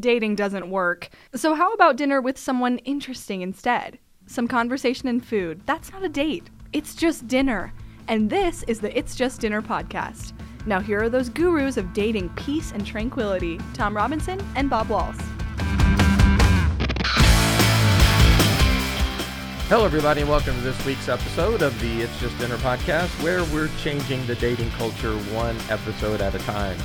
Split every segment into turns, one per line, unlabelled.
dating doesn't work. So, how about dinner with someone interesting instead? Some conversation and food. That's not a date, it's just dinner. And this is the It's Just Dinner podcast. Now, here are those gurus of dating peace and tranquility Tom Robinson and Bob Walls.
Hello, everybody, and welcome to this week's episode of the It's Just Dinner podcast, where we're changing the dating culture one episode at a time.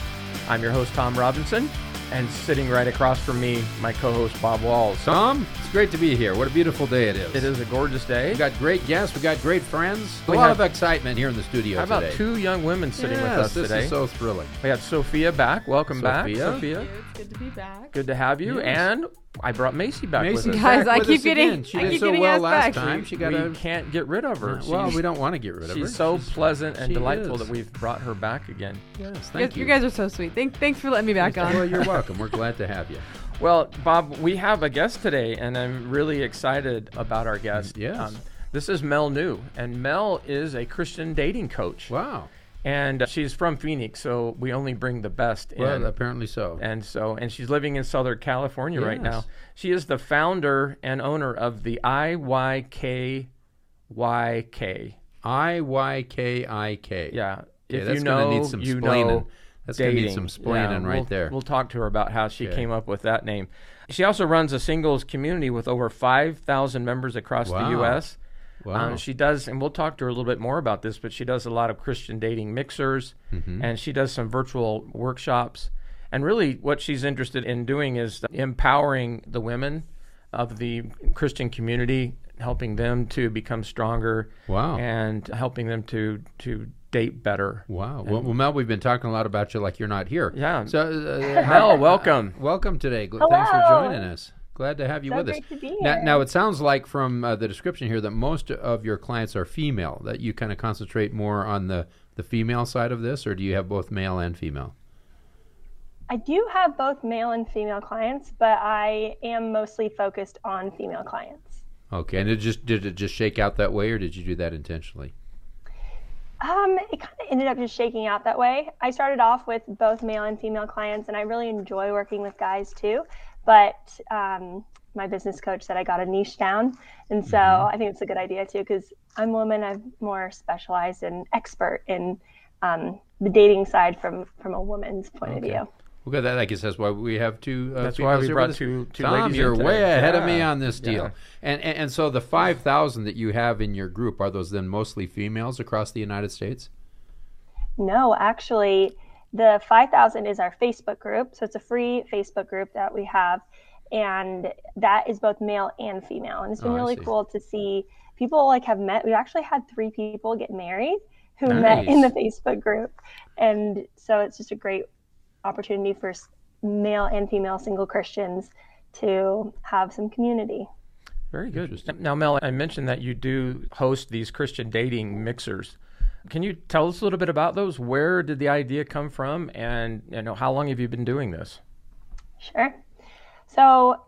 I'm your host, Tom Robinson, and sitting right across from me, my co host, Bob Walls.
Tom, it's great to be here. What a beautiful day it is.
It is a gorgeous day.
We've got great guests. We've got great friends.
We
a lot
have-
of excitement here in the studio
How about
today.
two young women sitting
yes,
with us
this
today?
This is so thrilling.
we have Sophia back. Welcome back,
Sophia.
Sophia.
It's good to be back.
Good to have you.
Yes.
And I brought Macy back
Macy's
with us.
Guys,
back
I
with
keep getting-
again. She
I
did
keep
so
getting
well
asked
last
back.
time. She got
we
a.
can't get rid of her.
Well, we don't want to get rid of her.
She's so
She's-
pleasant and delightful
is.
that we've brought her back again.
Yes,
You
thank
guys,
you.
you guys are so sweet. Thank, thanks for letting me back on.
Well, you're welcome. We're glad to have you.
Well, Bob, we have a guest today, and I'm really excited about our guest. Um, this is Mel New, and Mel is a Christian dating coach.
Wow.
And uh, she's from Phoenix, so we only bring the best
Well,
in.
apparently so.
And so, and she's living in Southern California right now. She is the founder and owner of the IYKYK.
I Y K I K.
Yeah.
Yeah,
if
that's
you know,
need some
you
splaining.
know
That's gonna need some splaining
Yeah,
right
we'll-
there.
We'll talk to her about how she
Okay.
came up with that name. She also runs a singles community with over 5,000 members across the U.S.
Wow.
Um, she does, and we'll talk to her a little bit more about this, but she does a lot of Christian dating mixers
Mm-hmm.
and she does some virtual workshops. And really, what she's interested in doing is empowering the women of the Christian community, helping them to become stronger
Wow.
and helping them to, to date better.
Wow. Well, well, Mel, we've been talking a lot about you like you're not here.
Yeah.
So, uh,
Mel, welcome.
welcome today. Gl- Thanks for joining us. Glad to have you
So
with us.
to be
Now, now, it sounds like from uh, the description here that most of your clients are female. That you kind of concentrate more on the the female side of this, or do you have both male and female?
I do have both male and female clients, but I am mostly focused on female clients.
Okay. And it just did it just shake out that way, or did you do that intentionally?
Um, it kind of ended up just shaking out that way. I started off with both male and female clients, and I really enjoy working with guys too. But um, my business coach said I got a niche down, and so I think it's a good idea too because I'm a woman. I'm more specialized and expert in um, the dating side from from a woman's point of view.
Well, that I guess that's why we have two. Uh,
That's why we brought two- two
Tom,
ladies
you're
today.
way ahead of me on this deal.
Yeah.
And, and and so the five thousand that you have in your group are those then mostly females across the United States?
No, actually, the 5000 is our Facebook group. So it's a free Facebook group that we have. And that is both male and female. And it's been
Oh,
really cool to see people like have met. We've actually had three people get married who met in the Facebook group. And so it's just a great opportunity for male and female single Christians to have some community.
Very good. Now, Mel, I mentioned that you do host these Christian dating mixers. Can you tell us a little bit about those? Where did the idea come from, and you know how long have you been doing this?
Sure. So,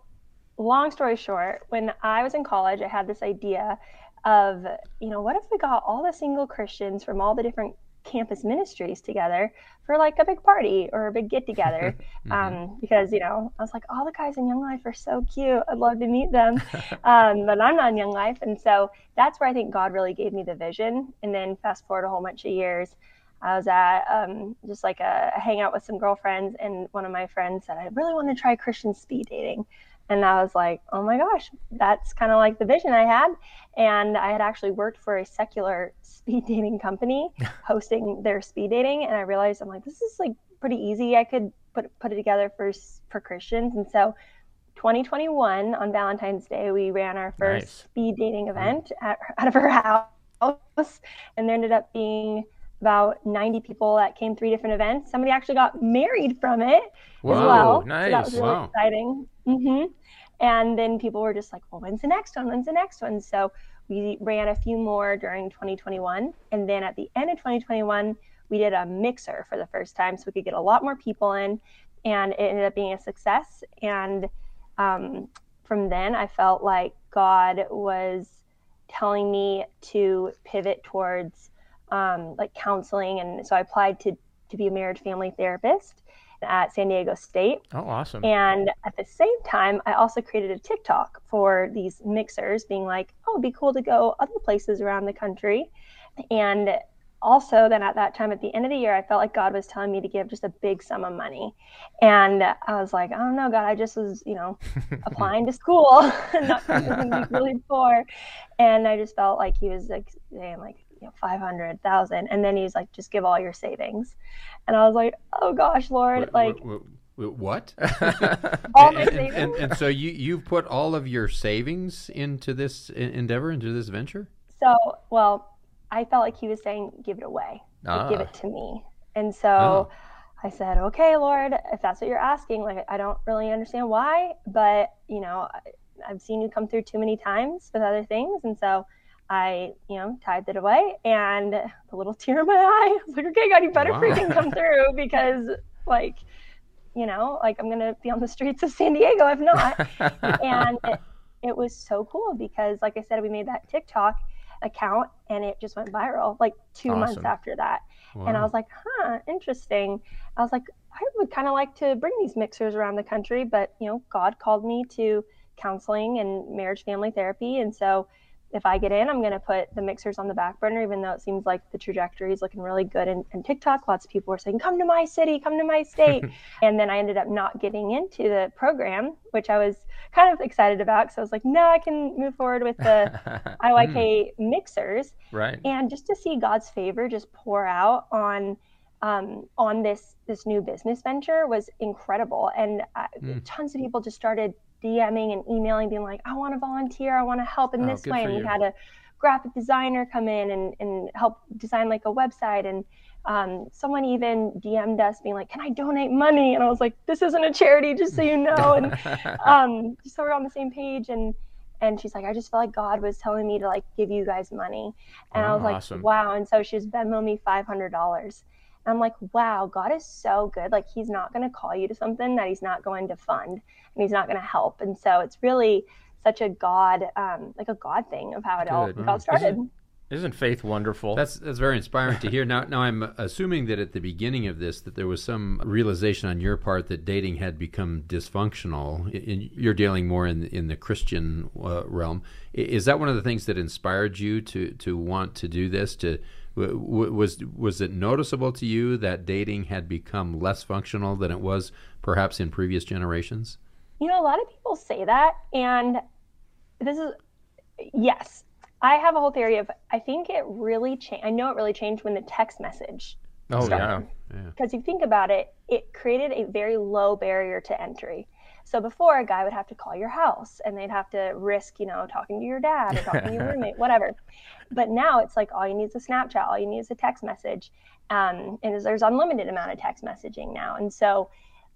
long story short, when I was in college, I had this idea of, you know, what if we got all the single Christians from all the different campus ministries together for like a big party or a big get together? um, because, you know, I was like, all the guys in Young Life are so cute. I'd love to meet them. um, but I'm not in Young Life. And so that's where I think God really gave me the vision. And then fast forward a whole bunch of years. I was at um, just like a, a hangout with some girlfriends, and one of my friends said, I really want to try Christian speed dating. And I was like, oh my gosh, that's kind of like the vision I had. And I had actually worked for a secular speed dating company hosting their speed dating. And I realized I'm like, this is like pretty easy. I could put, put it together for, for Christians. And so 2021 on Valentine's Day, we ran our first
Nice.
speed dating mm. event at, out of her house. And there ended up being about 90 people that came three different events. Somebody actually got married from it
Whoa,
as well. So that was really
Wow.
exciting. hmm And then people were just like, well, when's the next one? When's the next one? So we ran a few more during 2021. And then at the end of 2021, we did a mixer for the first time so we could get a lot more people in. And it ended up being a success. And um, from then, I felt like God was telling me to pivot towards um, like counseling. And so I applied to, to be a marriage family therapist. at San Diego State.
Oh, awesome.
And at the same time, I also created a TikTok for these mixers, being like, oh, it'd be cool to go other places around the country. And also, then at that time, at the end of the year, I felt like God was telling me to give just a big sum of money. And I was like, I don't know, God, I just was, you know, applying to school, and not really poor. And I just felt like He was like saying, like, you know, 500,000. And then He's like, just give all your savings. And I was like, oh gosh, Lord,
What-
like,
what? what?
all my savings.
and, and so you you've put all of your savings into this endeavor, into this venture.
So, well, I felt like he was saying, give it away, like, give
Ah.
it to me. And so
Oh.
I said, okay, Lord, if that's what you're asking, like, I don't really understand why, but, you know, I, I've seen you come through too many times with other things. And so I, you know, tithed it away and the little tear in my eye, I was like, okay, God, you better
Wow.
freaking come through because, like, you know, like I'm going to be on the streets of San Diego if not. And it, it was so cool because like i said we made that tiktok account and it just went viral like two months after that. And i was like huh interesting. I was like i would kind of like to bring these mixers around the country but you know god called me to counseling and marriage family therapy and so if i get in i'm going to put the mixers on the back burner even though it seems like the trajectory is looking really good And, in tiktok lots of people were saying come to my city come to my state and then I ended up not getting into the program, which I was kind of excited about because I was like, no, I can move forward with the IYK mixers.
right.
And just to see God's favor just pour out on um, on this this new business venture was incredible. And I,
Mm.
tons of people just started DMing and emailing, being like, I want to volunteer, I want to help in
Oh,
this way. And we had a graphic designer come in and, and help design like a website and um, someone even DM'd us being like, "Can I donate money?" And I was like, "This isn't a charity, just so you know." And um, just so we're on the same page. And and she's like, "I just felt like God was telling me to like give you guys money." And I was like,
Awesome.
"Wow!" And so she just Venmo me five hundred dollars. And I'm like, "Wow, God is so good. Like He's not going to call you to something that He's not going to fund, and He's not going to help." And so it's really such a God, um, like a God thing of how it all
Good.
got started.
Isn't faith wonderful?
That's that's very inspiring to hear. Now, now I'm assuming that at the beginning of this, that there was some realization on your part that dating had become dysfunctional. In- you're dealing more in in the Christian uh, realm. Is that one of the things that inspired you to to want to do this? To w- w- was was it noticeable to you that dating had become less functional than it was perhaps in previous generations?
You know, a lot of people say that, and this is yes. I have a whole theory of I think it really changed. I know it really changed when the text message
oh yeah.
started.
Yeah.
Because if you think about it, it created a very low barrier to entry. So before, a guy would have to call your house, and they'd have to risk, you know, talking to your dad or talking to your roommate, whatever. But now it's like all you need is a Snapchat, all you need is a text message, um, and there's unlimited amount of text messaging now. And so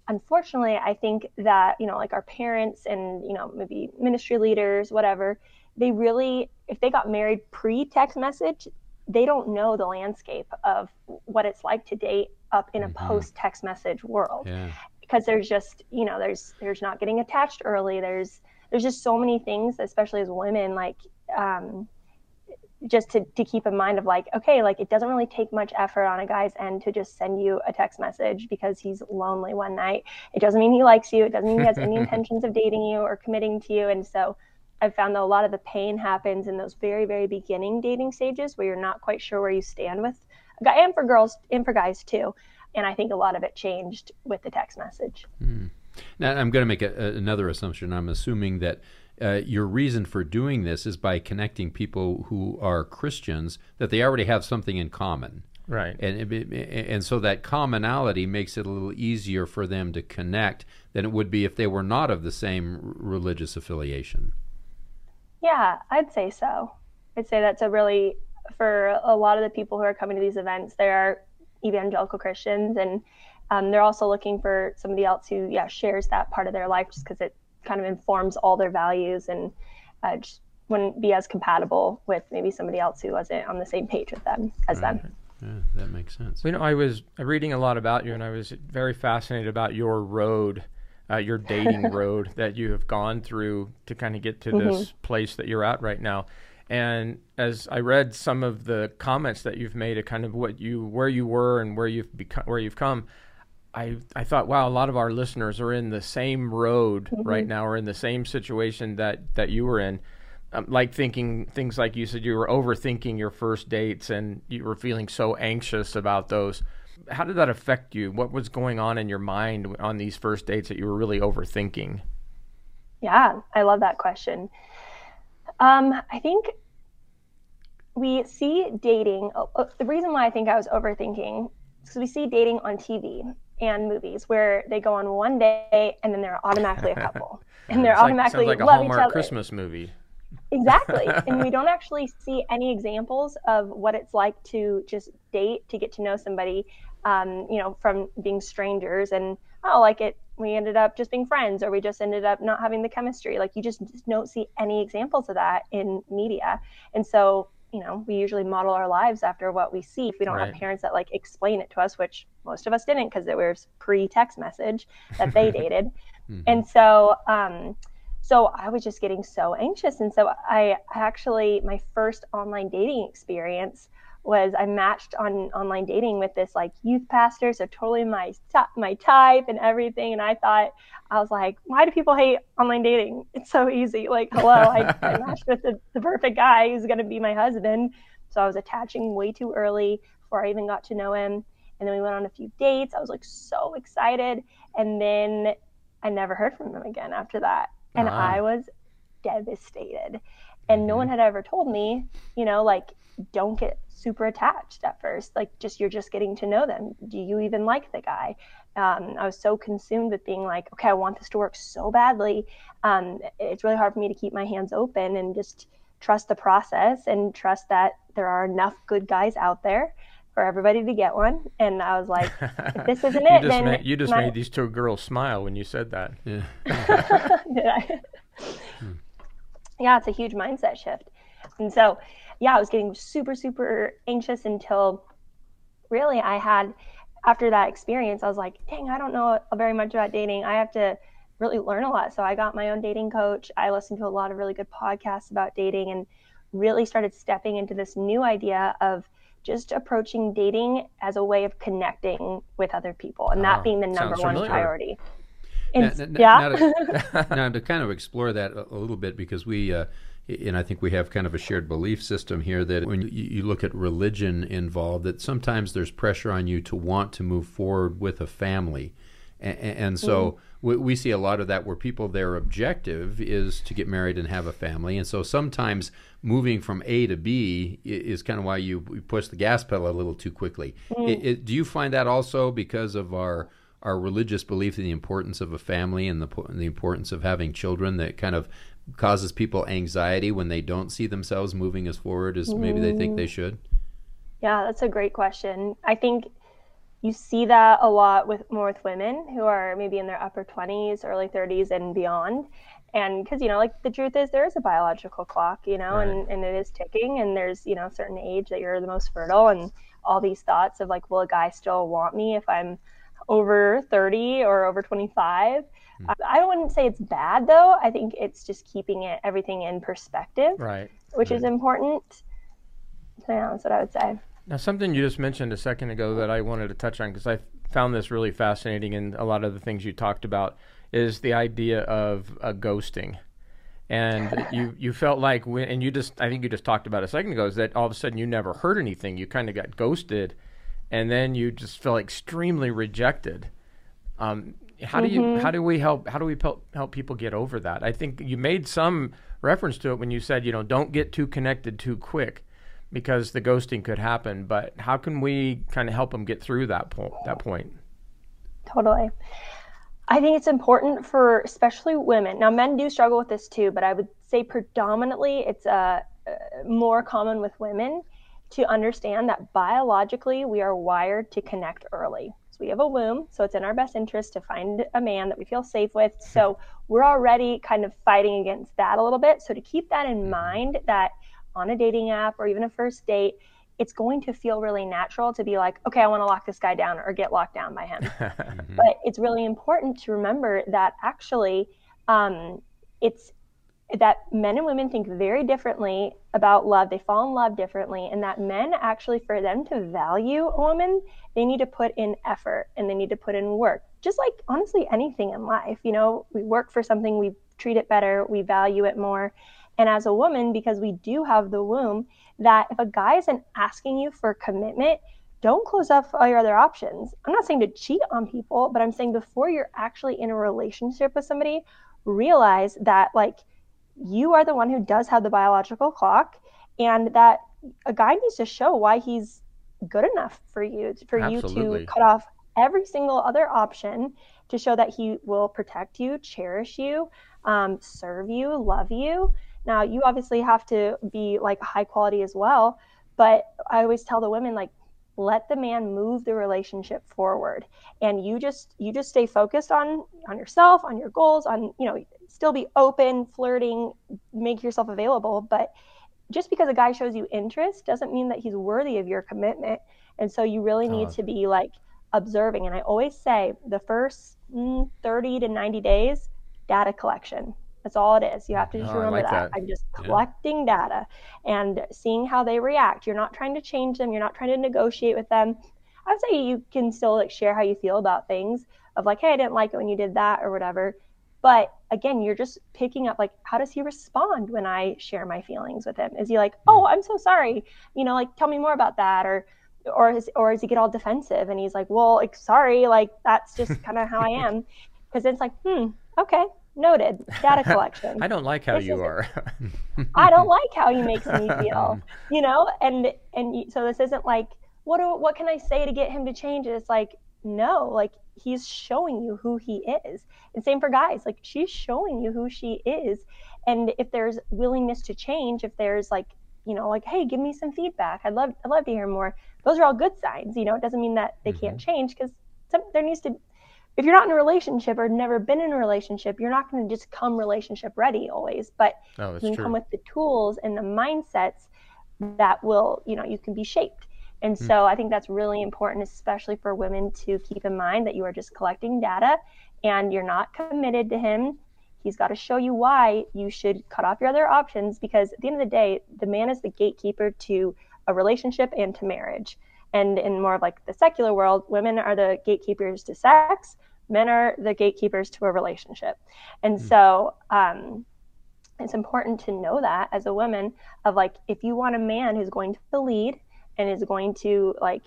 unfortunately i think that you know like our parents and you know maybe ministry leaders whatever they really if they got married pre text message they don't know the landscape of what it's like to date up in a
Mhm.
post text message world.
Yeah.
because there's just you know there's there's not getting attached early. There's there's just so many things especially as women like um just to, to keep in mind of like okay like it doesn't really take much effort on a guy's end to just send you a text message because he's lonely one night. It doesn't mean he likes you. It doesn't mean he has any intentions of dating you or committing to you. And so i've found that a lot of the pain happens in those very very beginning dating stages where you're not quite sure where you stand with a guy and for girls and for guys too and i think a lot of it changed with the text message
Now, I'm going to make a, a- another assumption. I'm assuming that uh, your reason for doing this is by connecting people who are Christians that they already have something in common,
Right.
and and so that commonality makes it a little easier for them to connect than it would be if they were not of the same religious affiliation.
Yeah, I'd say so. I'd say that's a really, for a lot of the people who are coming to these events, they are evangelical Christians and um, they're also looking for somebody else who, yeah, shares that part of their life just because it kind of informs all their values and uh, just wouldn't be as compatible with maybe somebody else who wasn't on the same page with them as them.
Yeah, that makes sense.
You know, I was reading a lot about you, and I was very fascinated about your road, uh, your dating road that you have gone through to kind of get to this place that you're at right now. And as I read some of the comments that you've made, of kind of what you, where you were, and where you've become, where you've come, I, I thought, wow, a lot of our listeners are in the same road mm-hmm. right now, or in the same situation that, that you were in. Um, like thinking things like you said, you were overthinking your first dates and you were feeling so anxious about those. How did that affect you? What was going on in your mind on these first dates that you were really overthinking?
Yeah, I love that question. Um, I think we see dating. Oh, the reason why I think I was overthinking is because we see dating on TV and movies where they go on one day and then they're automatically a couple and they're
it's
automatically
like,
like
a
love
Hallmark
each other.
Christmas movie.
Exactly. and we don't actually see any examples of what it's like to just date, to get to know somebody, um, you know, from being strangers and, oh, like it, we ended up just being friends or we just ended up not having the chemistry. Like you just, don't see any examples of that in media. And so you know, we usually model our lives after what we see. If we don't right. have parents that like explain it to us, which most of us didn't because it was pre-text message that they dated. Mm-hmm. And so, um, so I was just getting so anxious. And so I actually, my first online dating experience was I matched on online dating with this like youth pastor, so totally my my type and everything. And I thought I was like, why do people hate online dating? It's so easy. Like, hello, I, I matched with the, the perfect guy who's gonna be my husband. So I was attaching way too early before I even got to know him. And then we went on a few dates. I was like so excited, and then I never heard from him again after that, and uh-huh. I was devastated. And no mm-hmm. one had ever told me, you know, like don't get super attached at first. Like just you're just getting to know them. Do you even like the guy? Um, I was so consumed with being like, okay, I want this to work so badly. Um, it's really hard for me to keep my hands open and just trust the process and trust that there are enough good guys out there for everybody to get one. And I was like, if this isn't it,
you
then
made, you just my... made these two girls smile when you said that.
Yeah.
Did I? Hmm. Yeah, it's a huge mindset shift. And so yeah, I was getting super, super anxious until really I had, after that experience, I was like, dang, I don't know very much about dating. I have to really learn a lot. So I got my own dating coach. I listened to a lot of really good podcasts about dating and really started stepping into this new idea of just approaching dating as a way of connecting with other people and that ah, being the number one familiar. priority.
Now, now, yeah. Now to, now to, kind of explore that a, a little bit because we, uh, and I think we have kind of a shared belief system here that when you, you, look at religion involved, that sometimes there's pressure on you to want to move forward with a family. And, and so mm-hmm. we, we, see a lot of that where people, their objective is to get married and have a family. And so sometimes moving from A to B is kind of why you push the gas pedal a little too quickly. Mm. It, it, do you find that also because of our our religious belief in the importance of a family and the, the importance of having children that kind of causes people anxiety when they don't see themselves moving as forward as maybe they think they should?
Yeah, that's a great question. I think you see that a lot with more with women who are maybe in their upper 20s, early 30s, and beyond. And because, you know, like the truth is, there is a biological clock, you know, right. and, and it is ticking, and there's, you know, a certain age that you're the most fertile, and all these thoughts of like, will a guy still want me if I'm over 30 or over 25? Mm. I wouldn't say it's bad though. I think it's just keeping it everything in perspective,
right?
Which
right.
is important. So yeah, that's what I would say.
Now, something you just mentioned a second ago that I wanted to touch on because I found this really fascinating, and a lot of the things you talked about is the idea of uh, ghosting. And you, you felt like when, and you just, I think you just talked about a second ago, is that all of a sudden you never heard anything. You kind of got ghosted, and then you just feel extremely rejected. Um, how mm-hmm. do you mm-hmm. how do we help how do we help help people get over that? I think you made some reference to it when you said you know don't get too connected too quick because the ghosting could happen. But how can we kind of help them get through that point? That point.
Totally. I think it's important for especially women. Now, men do struggle with this too, but I would say predominantly it's uh, uh more common with women to understand that biologically we are wired to connect early So we have a womb, so it's in our best interest to find a man that we feel safe with. So we're already kind of fighting against that a little bit. So to keep that in mm-hmm. mind, that on a dating app or even a first date, it's going to feel really natural to be like, okay, I want to lock this guy down or get locked down by him. but it's really important to remember that actually, um, it's that men and women think very differently about love. They fall in love differently, and that men actually, for them to value a woman, they need to put in effort and they need to put in work. Just like honestly anything in life, you know, we work for something, we treat it better, we value it more. And as a woman, because we do have the womb, that if a guy isn't asking you for commitment, don't close off all your other options. I'm not saying to cheat on people, but I'm saying before you're actually in a relationship with somebody, realize that like you are the one who does have the biological clock and that a guy needs to show why he's good enough for you for
Absolutely.
you to cut off every single other option to show that he will protect you cherish you um, serve you love you now you obviously have to be like high quality as well but i always tell the women like let the man move the relationship forward. And you just you just stay focused on on yourself on your goals on you know still be open flirting make yourself available. But just because a guy shows you interest doesn't mean that he's worthy of your commitment. And so you really need
Oh.
to be like observing. And i always say the first mm, 30 to 90 days data collection that's all it is. You have to just
Oh,
remember
like
that.
that.
i'm just
Yeah.
collecting data and seeing how they react. You're not trying to change them. You're not trying to negotiate with them. I would say you can still like share how you feel about things of like hey i didn't like it when you did that or whatever. But again you're just picking up like how does he respond when i share my feelings with him? Is he like oh i'm so sorry. You know like tell me more about that or or is, or does he get all defensive and he's like well like sorry like that's just kind of how i am. Because it's like hmm okay noted data collection
I don't like how
This
you are.
I don't like how he makes me feel, you know, and and so this isn't like what do, what can I say to get him to change? It's like no, like he's showing you who he is, and same for guys, like she's showing you who she is, and if there's willingness to change, if there's like you know like hey, give me some feedback, I'd love I'd love to hear more. Those are all good signs, you know. It doesn't mean that they can't mm-hmm. change because there needs to if you're not in a relationship or never been in a relationship, you're not going to just come relationship ready always. But
No,
you can
true.
come with the tools and the mindsets that will, you know, you can be shaped. And hmm. so I think that's really important, especially for women to keep in mind that you are just collecting data and you're not committed to him. He's got to show you why you should cut off your other options because at the end of the day, the man is the gatekeeper to a relationship and to marriage. And in more of like the secular world, women are the gatekeepers to sex, men are the gatekeepers to a relationship. And so, um, it's important to know that as a woman of like if you want a man who's going to lead and is going to like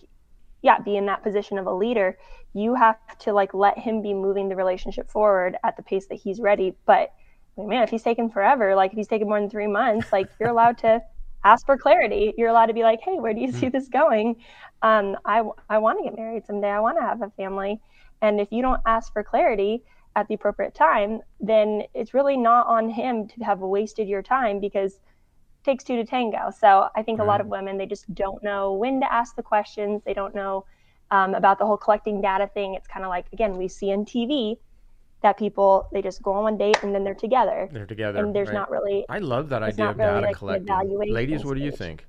yeah be in that position of a leader you have to like let him be moving the relationship forward at the pace that he's ready. But man if he's taking forever like if he's taking more than three months like you're allowed to ask for clarity. You're allowed to be like hey where do you see this going? Um, I, I want to get married someday. I want to have a family and if you don't ask for clarity at the appropriate time, then it's really not on him to have wasted your time because it takes two to tango. So I think a lot of women, they just don't know when to ask the questions. They don't know um, about the whole collecting data thing. It's kind of like, again, we see on TV that people, they just go on one date and then they're together.
They're together.
And there's
right?
not really,
I love that idea of
really
data
like
collecting. Ladies, what do you
stage.
think?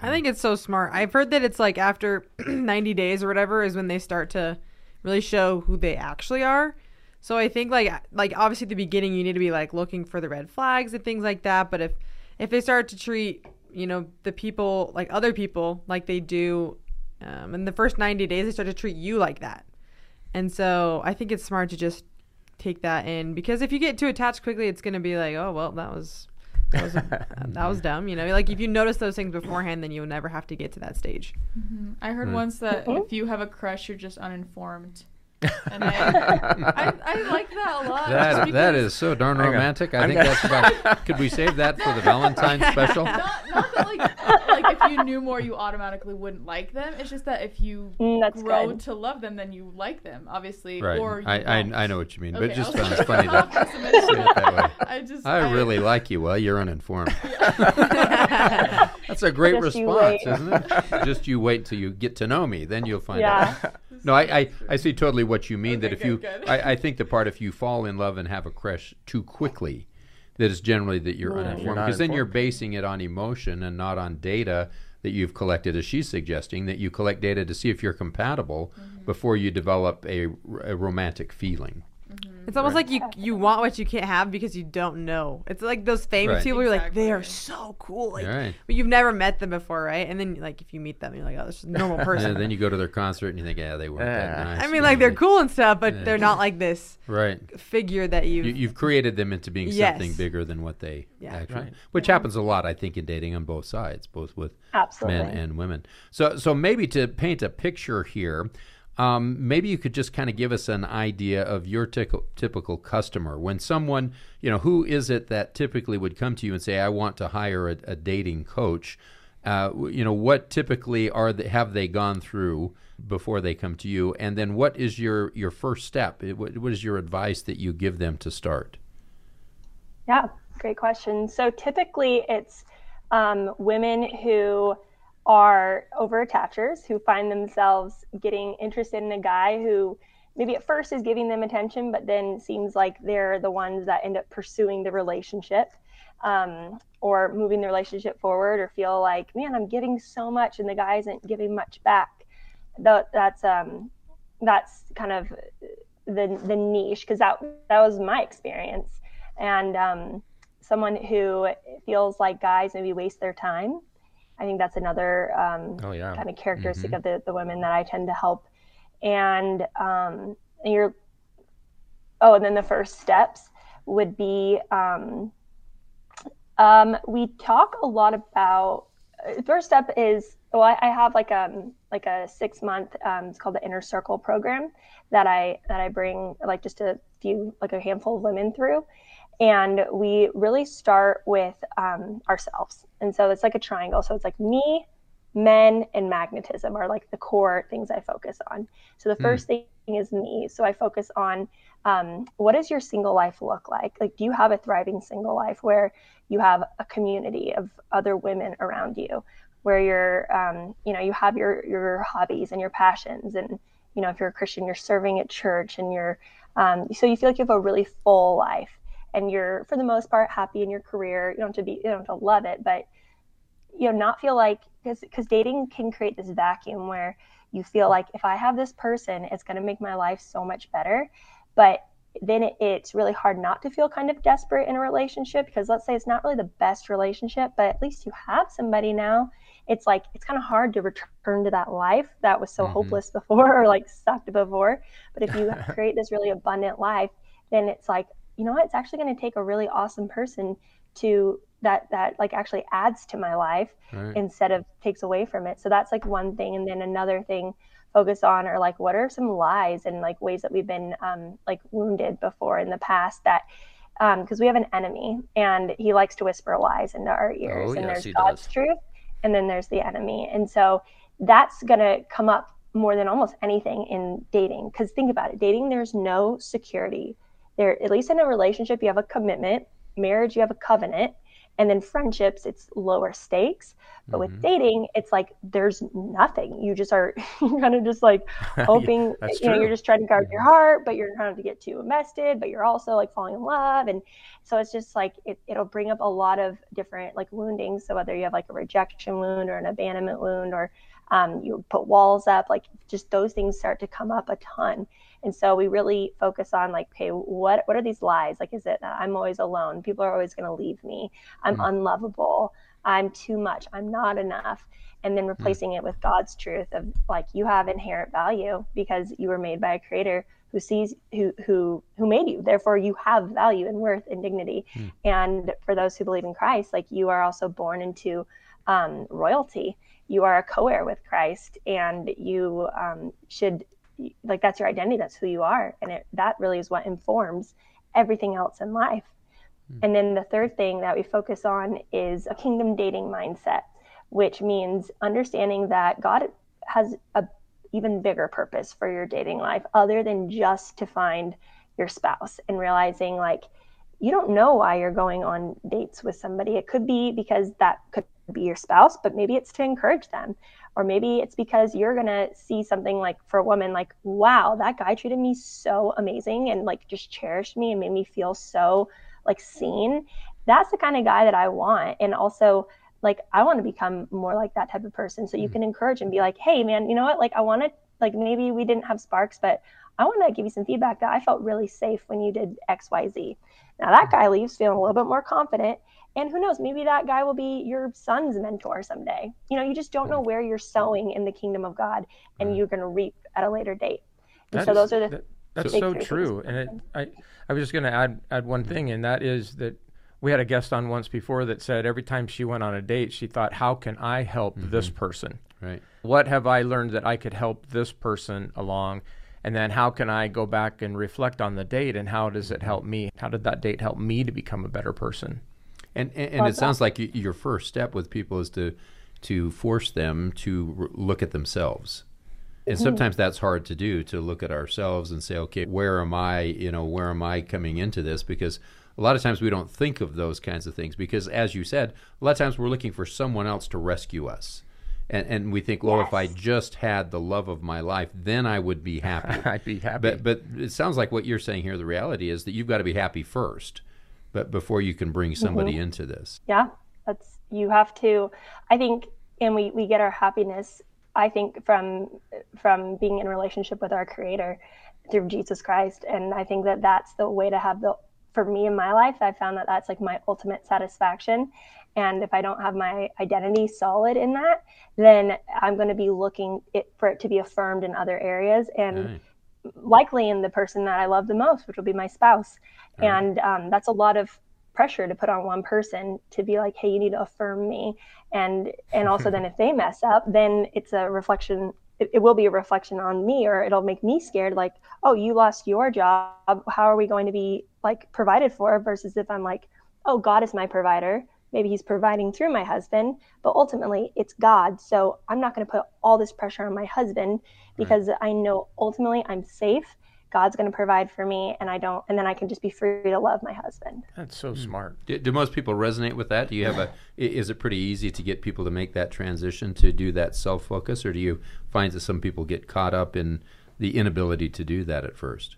I think it's so smart. I've heard that it's like after 90 days or whatever is when they start to really show who they actually are. So I think like like obviously at the beginning you need to be like looking for the red flags and things like that, but if if they start to treat, you know, the people like other people like they do um, in the first 90 days they start to treat you like that. And so I think it's smart to just take that in because if you get too attached quickly it's going to be like, "Oh, well, that was that was, that was dumb, you know. Like if you notice those things beforehand, then you'll never have to get to that stage.
I
Hmm.
heard once that if you have a crush, you're just uninformed. And I, I, I like that a lot. just
That that
because-
is so darn romantic. I think that's about. Could we save that for the Valentine's special?
Not, not that like like if you knew more, you automatically wouldn't like them. It's just that if you
Mm, that's
grow
good.
to love them, then you like them, obviously.
Right.
Or
I, I. I know what you mean, but it just sounds funny to say it that way.
I just
I really like you. Well, you're uninformed.
Yeah.
That's a great
Just
response, isn't it? Just you wait till you get to know me, then you'll find
Yeah.
out. No, I, I, I see totally what you mean. that
Okay,
if you,
good, good.
I, I think the part if you fall in love and have a crush too quickly, that is generally that you're
Yeah.
uninformed because then you're basing it on emotion and not on data that you've collected, as she's suggesting that you collect data to see if you're compatible
Mm-hmm.
before you develop a, a romantic feeling. Mm-hmm.
It's almost
Right.
like you you want what you can't have because you don't know. It's like those famous
Right.
people. You're like they are so cool, like,
Right.
but you've never met them before, right? And then like if you meet them, you're like, oh, this is a normal person.
And then you go to their concert and you think, yeah, they weren't that nice.
I mean, like they're cool and stuff, but
Yeah.
they're not like this
Right.
figure that you.
You, you've created them into being
Yes.
something bigger than what they
Yeah.
actually,
Right.
which happens a lot, I think, in dating on both sides, both with
Absolutely.
men and women. So, so maybe to paint a picture here, um, maybe you could just kind of give us an idea of your typical typical customer. When someone, you know, who is it that typically would come to you and say, "I want to hire a, a dating coach"? Uh, you know, what typically are have they gone through before they come to you, and then what is your your first step? What, what is your advice that you give them to start?
Yeah, great question. So typically it's um, women who are over attachers who find themselves getting interested in a guy who maybe at first is giving them attention, but then seems like they're the ones that end up pursuing the relationship um, or moving the relationship forward or feel like, man, I'm giving so much and the guy isn't giving much back. That's um, that's kind of the the niche because that that was my experience and um, someone who feels like guys maybe waste their time. I think that's another um,
Oh yeah.
kind of characteristic of the, the women that I tend to help. And um, and you're, oh, and then the first steps would be um, um, we talk a lot about. uh, First step is well, I, I have like um like a six month um, it's called the Inner Circle program that I that I bring like just a few like a handful of women through, and we really start with um, ourselves. And so it's like a triangle. So it's like me men and magnetism are like the core things i focus on. So the first thing is me. So i focus on um, what does your single life look like? Like do you have a thriving single life where you have a community of other women around you? Where you're um, you know you have your your hobbies and your passions and you know if you're a christian you're serving at church and you're um, so you feel like you have a really full life and you're for the most part happy in your career. You don't have to be you don't have to love it but you know not feel like because because dating can create this vacuum where you feel like if i have this person it's going to make my life so much better. But then it, it's really hard not to feel kind of desperate in a relationship because let's say it's not really the best relationship but at least you have somebody now. It's like it's kind of hard to return to that life that was so
Mhm.
hopeless before or like sucked before. But if you create this really abundant life then it's like you know what? It's actually going to take a really awesome person to that that like actually adds to my life
Right.
instead of takes away from it. So that's like one thing. And then another thing focus on are like what are some lies and like ways that we've been um, like wounded before in the past that because we have an enemy and he likes to whisper lies into our ears.
Oh,
and
yes,
there's
he
god's
does.
truth and then there's the enemy. And so that's going to come up more than almost anything in dating. Because think about it dating there's no security there at least in a relationship you have a commitment. Marriage you have a covenant. And then friendships it's lower stakes. But with
Mhm.
dating it's like there's nothing. You just are kind of just like hoping
that's
you know you're just trying to guard your heart but you're trying to get too invested but you're also like falling in love. And so it's just like it, it'll bring up a lot of different like woundings. So whether you have like a rejection wound or an abandonment wound or um, you put walls up like just those things start to come up a ton and so we really focus on like okay what what are these lies? Like is it that i'm always alone. People are always going to leave me. I'm
Mm.
unlovable. I'm too much. I'm not enough. And then replacing it with god's truth of like you have inherent value because you were made by a creator who sees who who who made you. Therefore you have value and worth and dignity.
Mm.
and for those who believe in christ like you are also born into um, royalty. You are a co-heir with christ and you um, should like that's your identity that's who you are and it, that really is what informs everything else in life. Hmm. And then the third thing that we focus on is a kingdom dating mindset which means understanding that god has a even bigger purpose for your dating life other than just to find your spouse and realizing like you don't know why you're going on dates with somebody. It could be because that could be your spouse but maybe it's to encourage them or maybe it's because you're going to see something like for a woman like wow that guy treated me so amazing and like just cherished me and made me feel so like seen. That's the kind of guy that i want. And also like i want to become more like that type of person. So you mm-hmm. can encourage and be like hey man you know what? Like i want to like maybe we didn't have sparks but I want to give you some feedback that I felt really safe when you did XYZ. Now that mm-hmm. guy leaves feeling a little bit more confident. And who knows, maybe that guy will be your son's mentor someday. You know, you just don't know where you're sowing in the kingdom of God and you're going to reap at a later date. And
That
so
is-
those are the
that- that's so true. And it, I, I was just going to add add one thing, and that is that we had a guest on once before that said every time she went on a date, she thought, "How can I help mm-hmm. this person?
Right.
What have I learned that I could help this person along?" And then how can I go back and reflect on the date and how does it help me? How did that date help me to become a better person?
And and, and it sounds like your first step with people is to to force them to look at themselves. And mm-hmm. sometimes that's hard to do to look at ourselves and say, okay, where am I? You know, where am I coming into this? Because a lot of times we don't think of those kinds of things because, as you said, a lot of times we're looking for someone else to rescue us. And, and we think, well, if I just had the love of my life, then I would be happy.
I'd be happy.
But but it sounds like what you're saying here. The reality is that you've got to be happy first, but before you can bring somebody mm-hmm. into this.
yeah that's you have to i think and we we get our happiness i think from from being in relationship with our creator through jesus christ and i think that that's the way to have the for me in my life i found that that's like my ultimate satisfaction and if i don't have my identity solid in that then i'm going to be looking it for it to be affirmed in other areas and
Right.
Likely in the person that I love the most, which will be my spouse. And um, that's a lot of pressure to put on one person to be like, hey, you need to affirm me. And and also then if they mess up, then it's a reflection. It, it will be a reflection on me, or it'll make me scared. Like, oh, you lost your job. How are we going to be like provided for? Versus if I'm like, oh, God is my provider. Maybe He's providing through my husband, but ultimately it's God. So I'm not going to put all this pressure on my husband because I know ultimately I'm safe. God's going to provide for me, and I don't, and then I can just be free to love my husband.
That's so hmm. smart.
Do, do most people resonate with that? Do you have a Is it pretty easy to get people to make that transition to do that self focus, or do you find that some people get caught up in the inability to do that at first?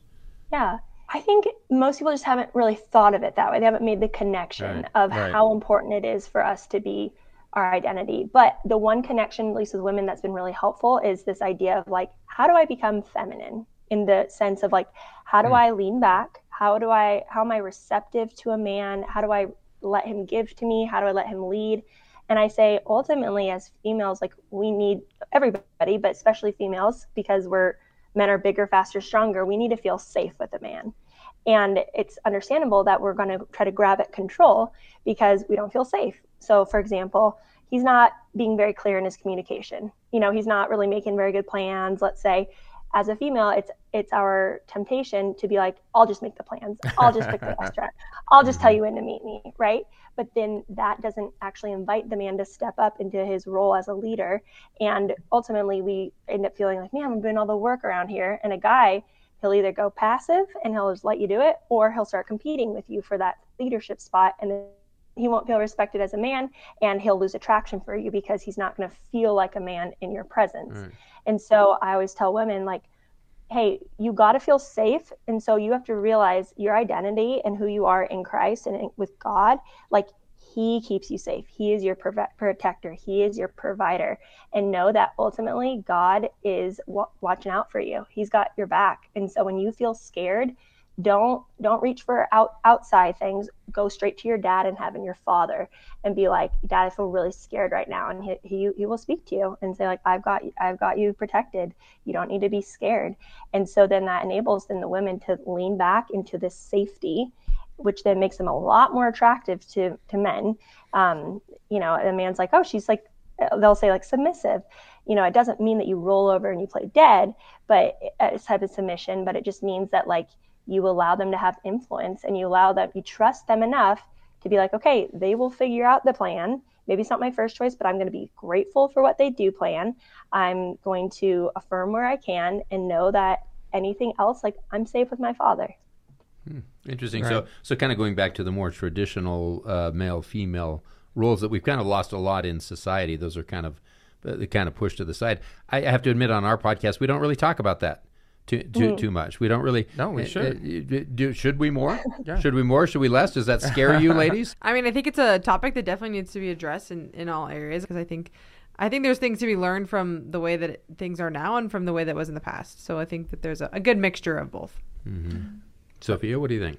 Yeah. I think most people just haven't really thought of it that way. They haven't made the connection
Right,
of
right.
how important it is for us to be our identity. But the one connection, at least with women, that's been really helpful is this idea of like, how do I become feminine in the sense of like, how do hmm. I lean back? How do I, how am I receptive to a man? How do I let him give to me? How do I let him lead? And I say, ultimately, as females, like we need everybody, but especially females, because we're men are bigger, faster, stronger. We need to feel safe with a man. And it's understandable that we're going to try to grab at control because we don't feel safe. So, for example, he's not being very clear in his communication. You know, he's not really making very good plans. Let's say, as a female, it's it's our temptation to be like, I'll just make the plans. I'll just pick the restaurant. I'll just tell mm-hmm. you when to meet me, right? But then that doesn't actually invite the man to step up into his role as a leader. And ultimately, we end up feeling like, man, I'm doing all the work around here. And a guy, he'll either go passive and he'll just let you do it, or he'll start competing with you for that leadership spot. And then he won't feel respected as a man and he'll lose attraction for you because he's not going to feel like a man in your presence. And so I always tell women, like, hey, you got to feel safe. And so you have to realize your identity and who you are in Christ and in- with God. Like, He keeps you safe. He is your prove- protector. He is your provider. And know that ultimately God is wa- watching out for you. He's got your back. And so when you feel scared, don't don't reach for out outside things. Go straight to your dad and heaven your father and be like dad i feel really scared right now. And he, he he will speak to you and say like i've got i've got you protected. You don't need to be scared. And so then that enables then the women to lean back into this safety which then makes them a lot more attractive to to men. Um you know a man's like oh she's like they'll say like submissive. You know it doesn't mean that you roll over and you play dead but it's type of submission but it just means that like you allow them to have influence and you allow them you trust them enough to be like okay they will figure out the plan maybe it's not my first choice but i'm going to be grateful for what they do plan i'm going to affirm where i can and know that anything else like i'm safe with my father
Interesting.
Right.
So, so kind of going back to the more traditional uh, male-female roles that we've kind of lost a lot in society. Those are kind of uh, they kind of pushed to the side. I have to admit, on our podcast, we don't really talk about that too too, too much. We don't really.
No, we
uh,
should.
uh, do, should we more?
Yeah.
Should we more? Should we less? Does that scare you, ladies?
I mean, I think it's a topic that definitely needs to be addressed in, in all areas because I think I think there's things to be learned from the way that it, things are now and from the way that was in the past. So I think that there's a, a good mixture of both.
Mm-hmm. Sophia, what do you think?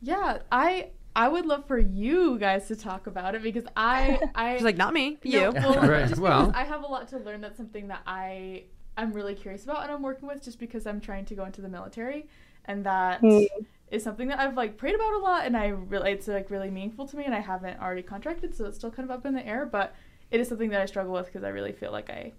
Yeah, I I would love for you guys to talk about it because I I
She's like, not me,
No,
you.
well,
Right, well.
I have a lot to learn. That's something that I I'm really curious about, and I'm working with just because I'm trying to go into the military, and that is
Mm.
something that I've like prayed about a lot, and I really it's like really meaningful to me, and I haven't already contracted, so it's still kind of up in the air, but it is something that I struggle with because I really feel like I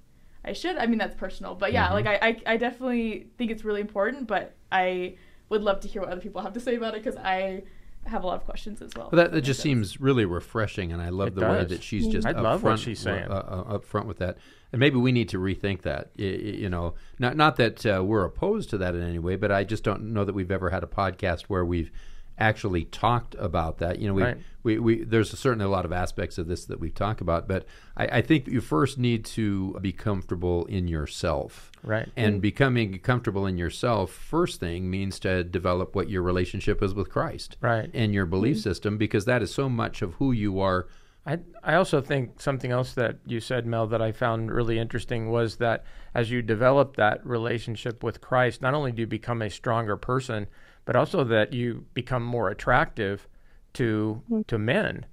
I should. I mean that's personal, but yeah,
Mhm.
like I, I I definitely think it's really important, but I would love to hear what other people have to say about it because I have a lot of questions as well.
Well, that, that just
sense.
seems really refreshing, and I love
It
the way that she's just
I
up
love what
front,
she's saying.
Uh, uh, up front with that. And maybe we need to rethink that. You know, not not that uh, we're opposed to that in any way, but I just don't know that we've ever had a podcast where we've actually talked about that. You know, we
Right.
we, we there's certainly a lot of aspects of this that we talk about, but I, I think you first need to be comfortable in yourself.
Right.
And becoming comfortable in yourself, first thing means to develop what your relationship is with Christ
Right.
and your belief system because that is so much of who you are.
I I also think something else that you said, Mel, that I found really interesting was that as you develop that relationship with Christ, not only do you become a stronger person, but also that you become more attractive to mm-hmm. to men,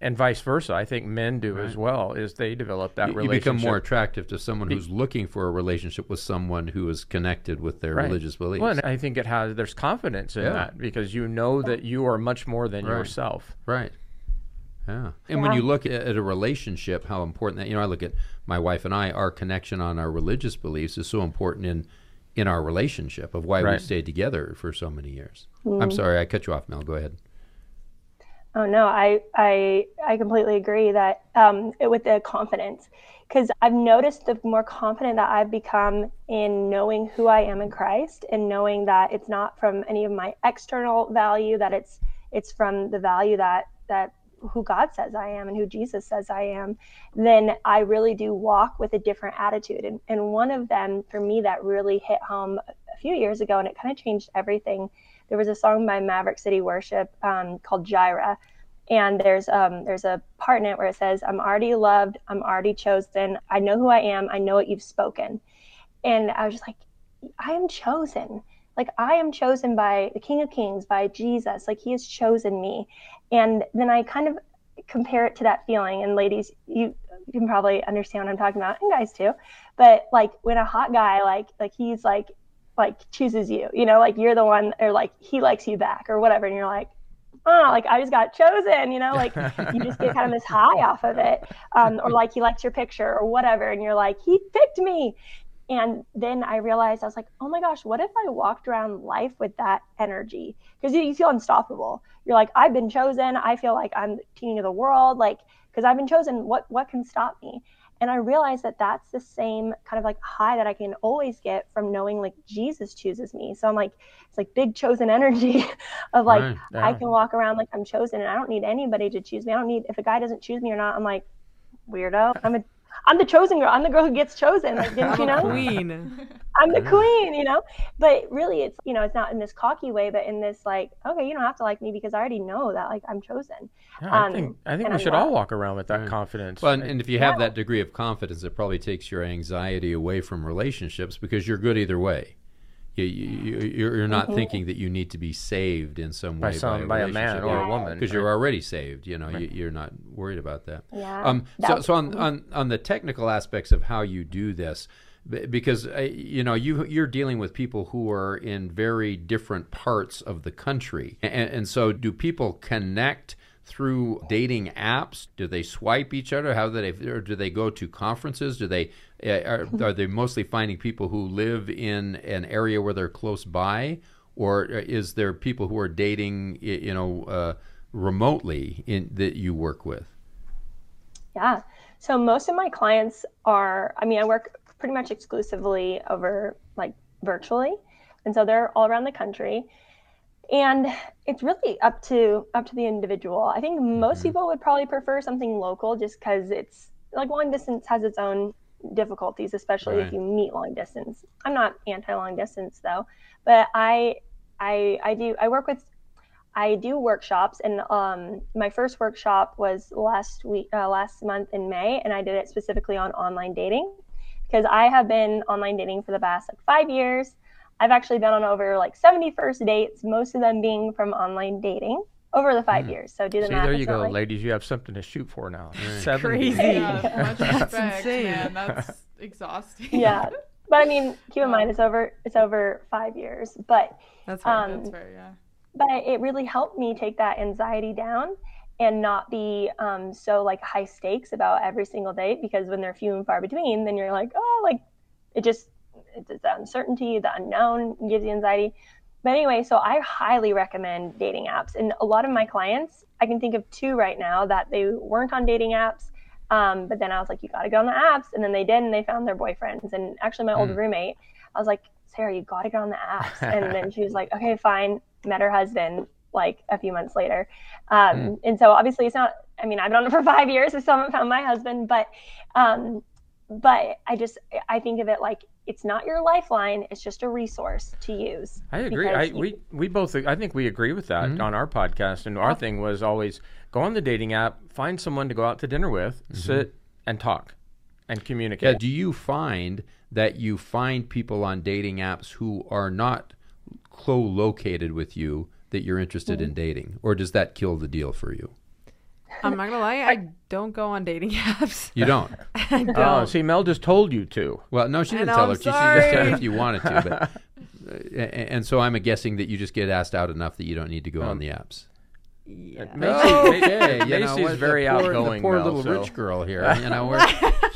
and vice versa. I think men do as well. Is they develop that
You, you
relationship.
become more attractive to someone who's looking for a relationship with someone who is connected with their
Right.
religious beliefs.
Well, and I think it has. There's confidence in
Yeah.
that because you know that you are much more than
Right.
yourself.
Right. Yeah. And when you look at, at a relationship, how important that, you know, I look at my wife and I, our connection on our religious beliefs is so important in in our relationship of why
Right.
we've stayed together for so many years. I'm sorry, I cut you off, Mel. Go ahead.
Oh no, I I I completely agree that um, it, with the confidence, because I've noticed the more confident that I've become in knowing who I am in Christ and knowing that it's not from any of my external value, that it's it's from the value that that who God says I am and who Jesus says I am, then I really do walk with a different attitude. And and one of them for me that really hit home a few years ago, and it kind of changed everything there was a song by Maverick City Worship um, called Jireh, and there's um, there's a part in it where it says, "I'm already loved, I'm already chosen, I know who I am, I know what you've spoken," and I was just like, I am chosen. Like I am chosen by the King of Kings, by Jesus. Like He has chosen me, and then I kind of compare it to that feeling. And ladies, you you can probably understand what I'm talking about, and guys too. But like when a hot guy like like he's like like chooses you, you know, like you're the one, or like he likes you back, or whatever, and you're like, oh, like I just got chosen, you know, like you just get kind of this high off of it, um, or like he likes your picture or whatever, and you're like, he picked me. And then I realized I was like, oh my gosh, what if I walked around life with that energy? Because you, you feel unstoppable. You're like, I've been chosen. I feel like I'm the king of the world. Like, because I've been chosen. What what can stop me? And I realized that that's the same kind of like high that I can always get from knowing like Jesus chooses me. So I'm like, it's like big chosen energy of like
Right,
I can walk around like I'm chosen and I don't need anybody to choose me. I don't need if a guy doesn't choose me or not. I'm like weirdo. I'm a I'm the chosen girl. I'm the girl who gets chosen. Like, didn't you know?
Queen.
I'm the queen, you know? But really it's you know, it's not in this cocky way, but in this like, okay, you don't have to like me because I already know that like I'm chosen.
Yeah, I
Um,
think I think
and
we
I
should all walk around with that
Right.
confidence.
Well, and, and if you have that degree of confidence, it probably takes your anxiety away from relationships because you're good either way. You, you, you're, you're not thinking that you need to be saved in some
By
way
some- by a man or a woman.
because you're already saved. You know, you, you're not worried about that.
Yeah.
Um, so, so on, on on the technical aspects of how you do this, because uh, you know you you're dealing with people who are in very different parts of the country, and, and so do people connect through dating apps? Do they swipe each other? How do they? Or do they go to conferences? Do they? Uh, are, are they mostly finding people who live in an area where they're close by, or is there people who are dating, you know, uh, remotely in that you work with?
Yeah. So most of my clients are, I mean, I work pretty much exclusively over like virtually. And so they're all around the country. And it's really up to up to the individual. I think most
Mhm.
people would probably prefer something local just because it's like long distance has its own difficulties, especially
Right.
if you meet long distance. I'm not anti long distance though, but I I I do I work with I do workshops, and um, my first workshop was last week, uh, last month in May, and I did it specifically on online dating because I have been online dating for the past like five years. I've actually been on over like 70 first dates, most of them being from online dating over the five
Mm.
years. So do the
See,
math.
there you go,
like-
ladies. You have something to shoot for now.
Right.
Crazy.
Yeah, much
That's insane.
man. That's exhausting.
Yeah, but I mean, keep in mind it's over it's over five years, but
That's right.
um,
That's fair, yeah.
but it really helped me take that anxiety down and not be um, so like high stakes about every single date because when they're few and far between then you're like oh like it just it's the uncertainty the unknown gives you anxiety but anyway so i highly recommend dating apps and a lot of my clients i can think of two right now that they weren't on dating apps um, but then i was like you got to go on the apps and then they did and they found their boyfriends and actually my old
Mm.
roommate i was like sarah you got to get on the apps and then she was like okay fine met her husband like a few months later. Um,
Mm.
And so obviously it's not, I mean, I've been on it for five years. I still haven't found my husband, but, um, but I just, I think of it like it's not your lifeline. It's just a resource to use.
I agree. I,
you-
we we both I think we agree with that
Mhm.
on our podcast. And our
Yeah.
thing was always go on the dating app, find someone to go out to dinner with, sit and talk, and
Yeah,
communicate.
do you find that you find people on dating apps who are not co-located with you that you're interested in dating, or does that kill the deal for you?
I'm not gonna lie, I don't go on dating apps.
You don't.
I don't.
Oh, see, Mel just told you to.
Well, no, she didn't
know,
tell
I'm
her. She she just said if you wanted to. But, uh, and so I'm guessing that you just get asked out enough that you don't need to go on the apps.
yeah.
Macy,
Okay, you know,
Macy's
what,
very
the poor,
outgoing.
The poor
Mel,
little
so-
rich girl here. You know, we're,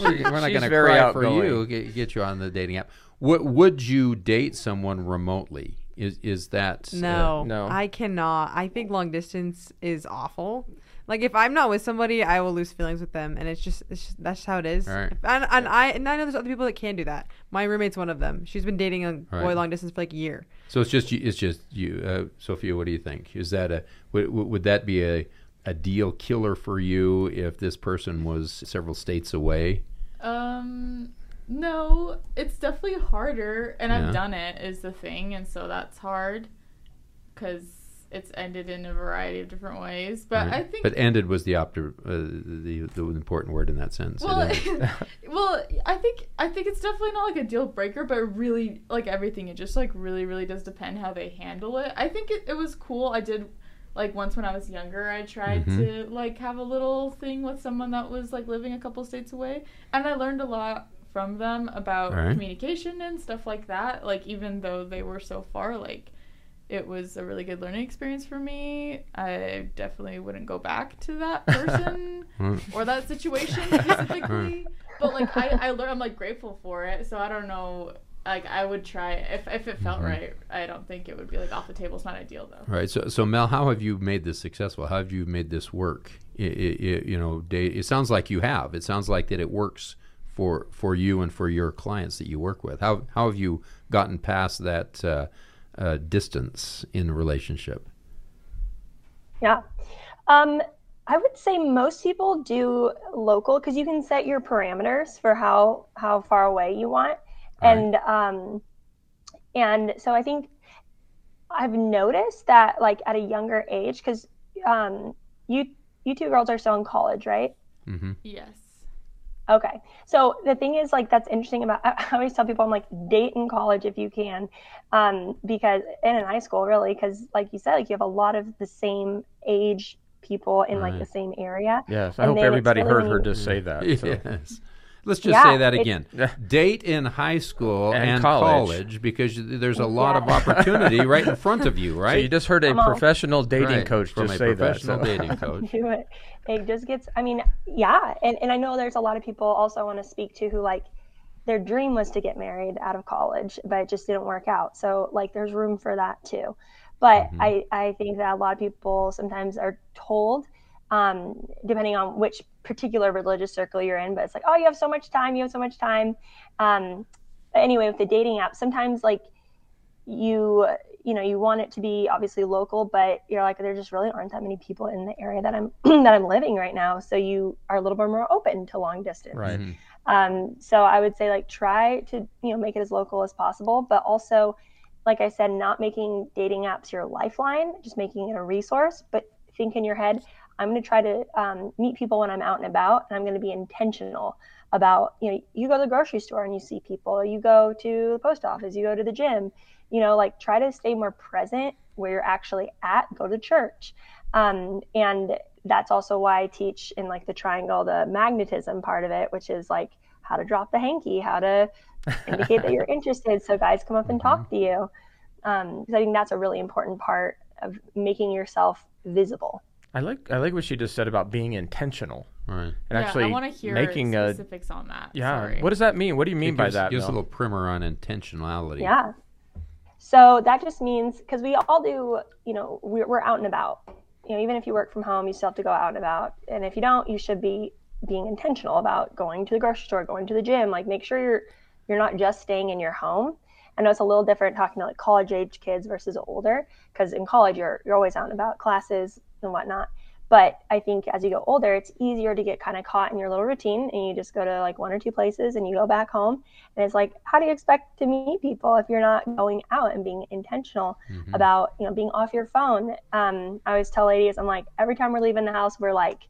we're, we're not going to
very
cry for you. Get, get you on the dating app. Would would you date someone remotely? Is is that uh,
No,
no.
I cannot. I think long distance is awful. Like if I'm not with somebody, I will lose feelings with them, and it's just, it's just that's just how it is.
All right.
And, and I and I know there's other people that can do that. My roommate's one of them. She's been dating a
All
boy long distance for like a year.
So it's just you. It's just you, uh, Sophia. What do you think? Is that a would, would that be a a deal killer for you if this person was several states away?
Um, no, it's definitely harder, and
Yeah.
I've done it is the thing, and so that's hard because it's ended in a variety of different ways. But
Right.
I think
But ended was the opti- uh, the the important word in that sense.
Well, well, I think I think it's definitely not like a deal breaker, but really like everything, it just like really really does depend how they handle it. I think it, it was cool. I did like once when I was younger, I tried
Mhm.
to like have a little thing with someone that was like living a couple states away, and I learned a lot from them about
right.
communication and stuff like that. Like even though they were so far, like it was a really good learning experience for me. I definitely wouldn't go back to that person
Hmm.
or that situation specifically. but like I, I learned I'm like grateful for it. So I don't know like I would try if if it felt
Mhm.
right. I don't think it would be like off the table. It's not ideal though.
Right. So, so Mel, how have you made this successful? How have you made this work? I i you know, date, it sounds like you have. It sounds like that it works for for you and for your clients that you work with. How how have you gotten past that uh, uh, distance in a relationship?
Yeah. Um, I would say most people do local because you can set your parameters for how how far away you want,
Right.
and um, and so I think I've noticed that like at a younger age because um, you you two girls are still in college, right?
hmm
Yes.
Okay. So the thing is, like, that's interesting about, I I always tell people, I'm like, date in college if you can. Um, because, and in high school, really, because, like you said, like, you have a lot of the same age people in, like, the same area.
Yes, I
And
hope everybody
really
heard her
you-
just say that. so.
Yes. Let's just
Yeah,
say that again. Date in high school
And
and,
college.
college. because there's a lot of opportunity right in front of you,
So
right?
you just heard a
Come on.
professional dating
Right,
coach
from
just
a
say that.
professional
so-
dating coach.
It. Just gets, I mean, yeah. And, and I know there's a lot of people also I want to speak to who, like, their dream was to get married out of college, but it just didn't work out. So, like, there's room for that too. But
Mhm.
I, I think that a lot of people sometimes are told, um, depending on which particular religious circle you're in, but it's like, oh, you have so much time, you have so much time. Um, but anyway, with the dating app, sometimes like you, you know, you want it to be obviously local, but you're like, there just really aren't that many people in the area that I'm that I'm living right now. So you are a little bit more open to long distance.
Right.
Mhm.
Um, so I would say like try to you know make it as local as possible, but also like I said, not making dating apps your lifeline, just making it a resource, but think in your head, I'm going to try to um, meet people when I'm out and about, and I'm going to be intentional about, you know, you go to the grocery store and you see people, you go to the post office, you go to the gym, you know, like try to stay more present where you're actually at, go to church. Um, and that's also why I teach in like the triangle, the magnetism part of it, which is like how to drop the hanky, how to indicate that you're interested so guys come up and talk mm-hmm. to you. Um, because I think that's a really important part of making yourself visible.
I like I like what she just said about being intentional.
Right. And
yeah, actually I want to hear making specifics a, on that.
Yeah.
Sorry.
What does that mean? What do you mean by that?
Give us a little primer on intentionality.
Yeah. So that just means because we all do, you know, we're, we're out and about. You know, even if you work from home, you still have to go out and about. And if you don't, you should be being intentional about going to the grocery store, going to the gym. Like, make sure you're you're not just staying in your home. I know it's a little different talking to like college age kids versus older because in college you're you're always out and about classes and whatnot. But I think as you go older, it's easier to get kind of caught in your little routine and you just go to like one or two places and you go back home. And it's like, how do you expect to meet people if you're not going out and being intentional mm-hmm. about, you know, being off your phone? Um, I always tell ladies, I'm like, every time we're leaving the house, we're like,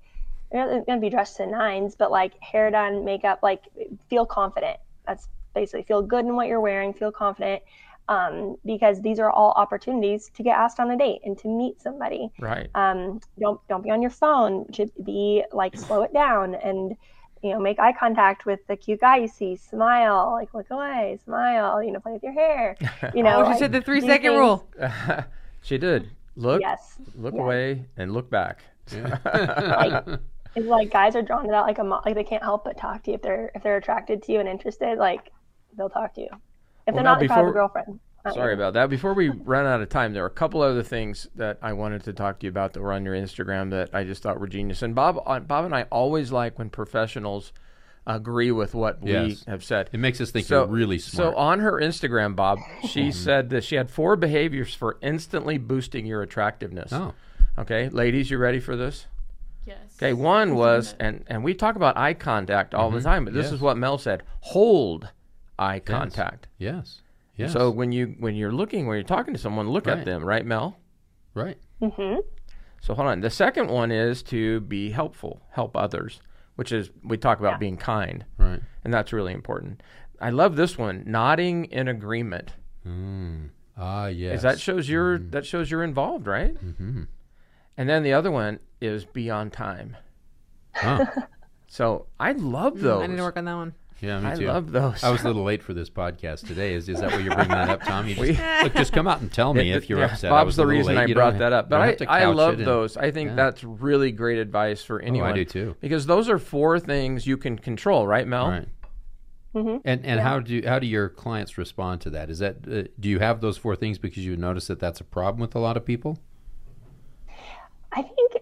we're going to be dressed to nines, but like hair done, makeup, like feel confident. That's basically feel good in what you're wearing, feel confident um, because these are all opportunities to get asked on a date and to meet somebody.
Right.
Um, don't don't be on your phone. To be like slow it down and you know make eye contact with the cute guy you see. Smile, like look away, smile. You know, play with your hair. You know,
oh, she like, said the three second things. rule.
she did. Look.
Yes.
Look yes. away and look back.
Yeah. like, it's like guys are drawn to that like a like they can't help but talk to you if they're if they're attracted to you and interested like they'll talk to you if well, they're not before, the girlfriend.
Sorry about that. Before we run out of time, there are a couple other things that I wanted to talk to you about that were on your Instagram that I just thought were genius. And Bob, uh, Bob and I always like when professionals agree with what yes. we have said.
It makes us think so, you're really smart.
So on her Instagram, Bob, she said that she had four behaviors for instantly boosting your attractiveness.
Oh.
Okay, ladies, you ready for this?
Yes.
Okay, one was, and and we talk about eye contact all mm-hmm. the time, but this yes. is what Mel said: hold eye contact.
Yes. yes.
So when you when you're looking when you're talking to someone, look right. at them, right, Mel?
Right.
Mhm.
So hold on. The second one is to be helpful, help others, which is we talk about yeah. being kind.
Right.
And that's really important. I love this one, nodding in agreement.
Mm. Ah, yes.
That shows you're mm. that shows you're involved, right?
Mm-hmm.
And then the other one is be on time.
Huh.
so I love those. Mm, I
need to work on that one.
Yeah, me too.
I love those.
I was a little late for this podcast today. Is is that what you're bringing that up, Tom? You just, look, just come out and tell me it, if you're
yeah,
upset.
Bob's the reason
late.
I brought that up. But I, I love those. I think yeah. that's really great advice for anyone.
Oh, I do too.
Because those are four things you can control, right, Mel?
Right.
Mm-hmm.
And and yeah. how do how do your clients respond to that? Is that uh, do you have those four things because you notice that that's a problem with a lot of people?
I think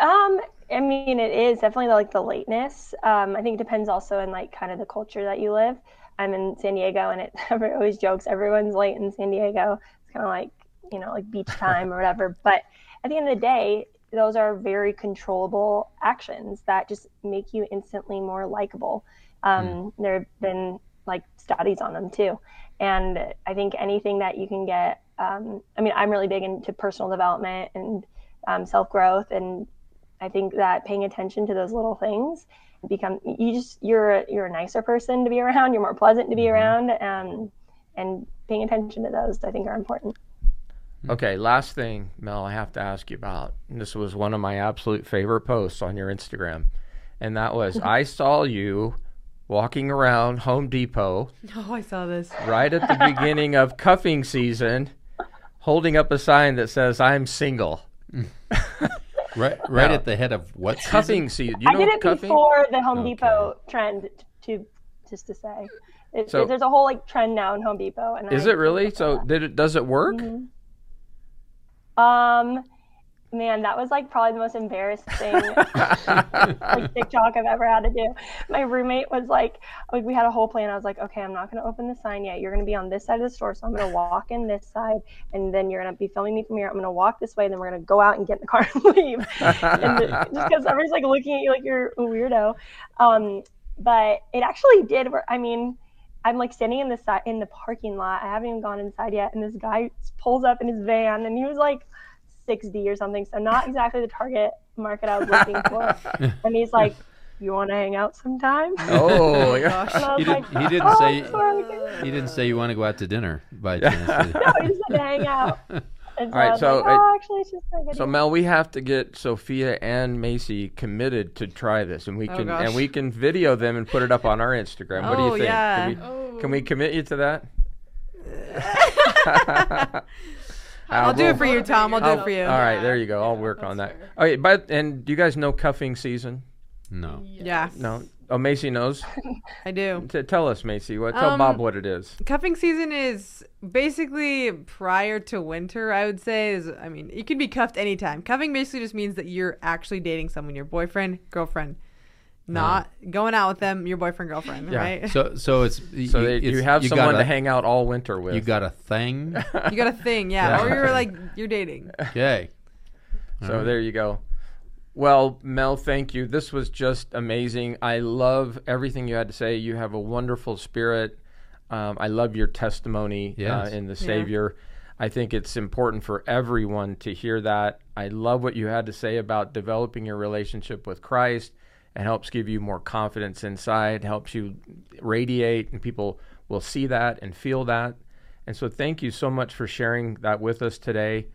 um, I mean, it is definitely like the lateness. Um, I think it depends also in like kind of the culture that you live. I'm in San Diego, and it always jokes everyone's late in San Diego. It's kind of like you know like beach time or whatever. But at the end of the day, those are very controllable actions that just make you instantly more likable. Um, mm. There have been like studies on them too, and I think anything that you can get. Um, I mean, I'm really big into personal development and um, self growth and I think that paying attention to those little things become you just you're you're a nicer person to be around. You're more pleasant to be mm-hmm. around, um, and paying attention to those I think are important.
Okay, last thing, Mel, I have to ask you about. This was one of my absolute favorite posts on your Instagram, and that was I saw you walking around Home Depot.
Oh, I saw this
right at the beginning of cuffing season, holding up a sign that says "I'm single."
Right, right at the head of what
cuffing
season?
You know
I did it
cuffing?
before the Home okay. Depot trend. To just to say, it, so, there's a whole like trend now in Home Depot. And
is
I
it really? So did it? Does it work?
Mm-hmm. Um, man, that was like probably the most embarrassing like TikTok I've ever had to do. My roommate was like, like we had a whole plan. I was like, okay, I'm not going to open the sign yet. You're going to be on this side of the store, so I'm going to walk in this side, and then you're going to be filming me from here. I'm going to walk this way, and then we're going to go out and get in the car and leave. and the, just because everyone's like looking at you like you're a weirdo. Um, but it actually did work. I mean I'm like standing in the side in the parking lot. I haven't even gone inside yet, and this guy pulls up in his van, and he was like 60 or something, so not exactly the target market I was looking for. and he's like, "You want to hang out sometime?"
Oh, yeah.
And
He
was
didn't-
like,
he didn't
"Oh,
say-
sorry."
He didn't say you want to go out to dinner by chance.
No, he just said to hang out. And so
All right, so
like,
it-
oh, actually, it's just for a video.
So Mel, we have to get Sophia and Macy committed to try this, and we
Oh,
can
gosh.
and we can video them and put it up on our Instagram. What do you
Oh,
think?
yeah.
Can, we,
Oh.
can we commit you to that?
I'll do it for you, Tom. I'll do
I'll-
it for you.
All right, there you go. I'll work on that.
that's
Okay, but and do you guys know cuffing season?
No.
Yeah,
No. Oh, Macy knows.
I do.
T- tell us, Macy. What? Tell
Um,
Bob what it is.
Cuffing season is basically prior to winter, I would say. Is I mean, you can be cuffed anytime. Cuffing basically just means that you're actually dating someone, your boyfriend, girlfriend. Not going out with them, your boyfriend, girlfriend,
Yeah.
right?
So so it's
So
you,
they, you have
you
someone
a,
to hang out all winter with.
You got a thing.
You got a thing, yeah. Or you're like you're dating.
Okay.
So
Alright.
there you go. Well, Mel, thank you. This was just amazing. I love everything you had to say. You have a wonderful spirit. Um, I love your testimony
Yes.
uh, in the Savior. I think it's important for everyone to hear that. I love what you had to say about developing your relationship with Christ. It helps give you more confidence inside, helps you radiate, and people will see that and feel that. And so, thank you so much for sharing that with us today.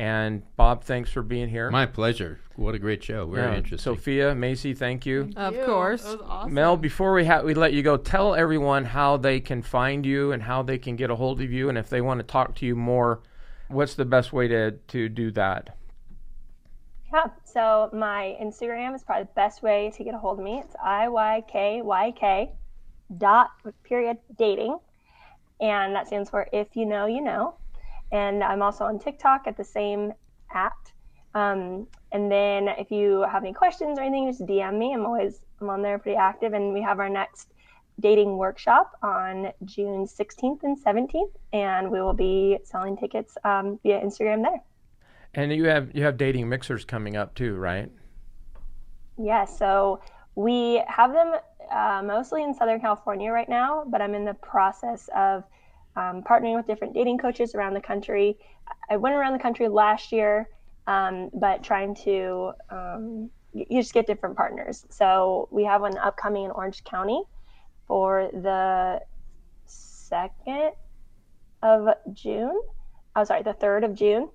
And Bob, thanks for being here.
My pleasure. What a great show. Very
Yeah.
interesting.
Sophia, Macy, thank you.
Of
Ew,
course.
That was awesome.
Mel, before we ha- we let you go, tell everyone how they can find you and how they can get a hold of you, and if they want to talk to you more, what's the best way to to do that?
Yeah. So my Instagram is probably the best way to get a hold of me. It's i y k y k dot period dating, and that stands for if you know you know. And I'm also on TikTok at the same at. Um, and then if you have any questions or anything, just DM me. I'm always I'm on there pretty active, and we have our next dating workshop on June 16th and 17th, and we will be selling tickets um, via Instagram there.
And you have you have dating mixers coming up too, right?
Yeah, so we have them uh, mostly in Southern California right now, but I'm in the process of um, partnering with different dating coaches around the country. I went around the country last year, um, but trying to um, you just get different partners. So we have one upcoming in Orange County for the second of June. Oh, sorry, the third of June.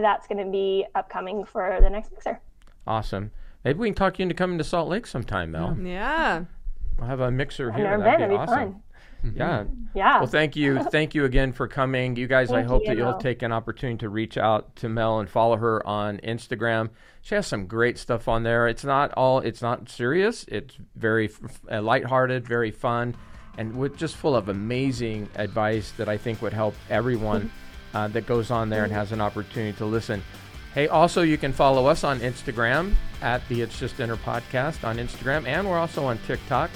That's going to be upcoming for the next mixer.
Awesome. Maybe we can talk you into coming to Salt Lake sometime, Mel.
Yeah.
We'll have a mixer
I've
here.
never
That'd
been.
be
It'd be
awesome.
fun.
Yeah.
Yeah.
Well, thank you. Thank you again for coming. You guys, I hope
you,
that you'll take an opportunity to reach out to Mel and follow her on Instagram. She has some great stuff on there. It's not all, it's not serious. It's very f- f- uh, lighthearted, very fun, and with just full of amazing advice that I think would help everyone uh, that goes on there and has an opportunity to listen. Hey, also, you can follow us on Instagram at the It's Just Dinner podcast on Instagram, and we're also on TikTok.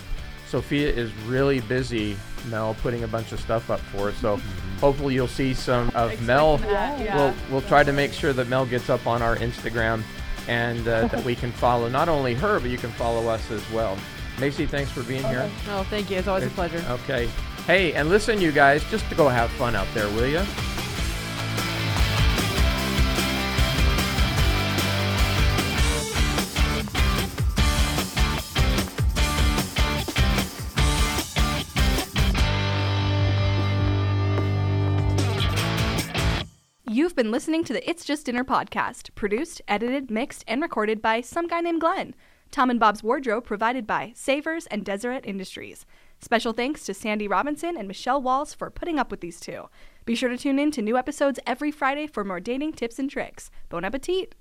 Sophia is really busy, Mel, putting a bunch of stuff up for us. So hopefully you'll see some of Mel.
that, yeah.
We'll we'll try to make sure that Mel gets up on our Instagram, and uh, that we can follow not only her, but you can follow us as well. Macy, thanks for being here.
Oh, thank you. It's always a pleasure.
Okay. Hey, and listen, you guys, just to go have fun out there, will you?
You've been listening to the It's Just Dinner podcast, produced, edited, mixed, and recorded by some guy named Glenn. Tom and Bob's wardrobe provided by Savers and Deseret Industries. Special thanks to Sandy Robinson and Michelle Walls for putting up with these two. Be sure to tune in to new episodes every Friday for more dating tips and tricks. Bon appetit!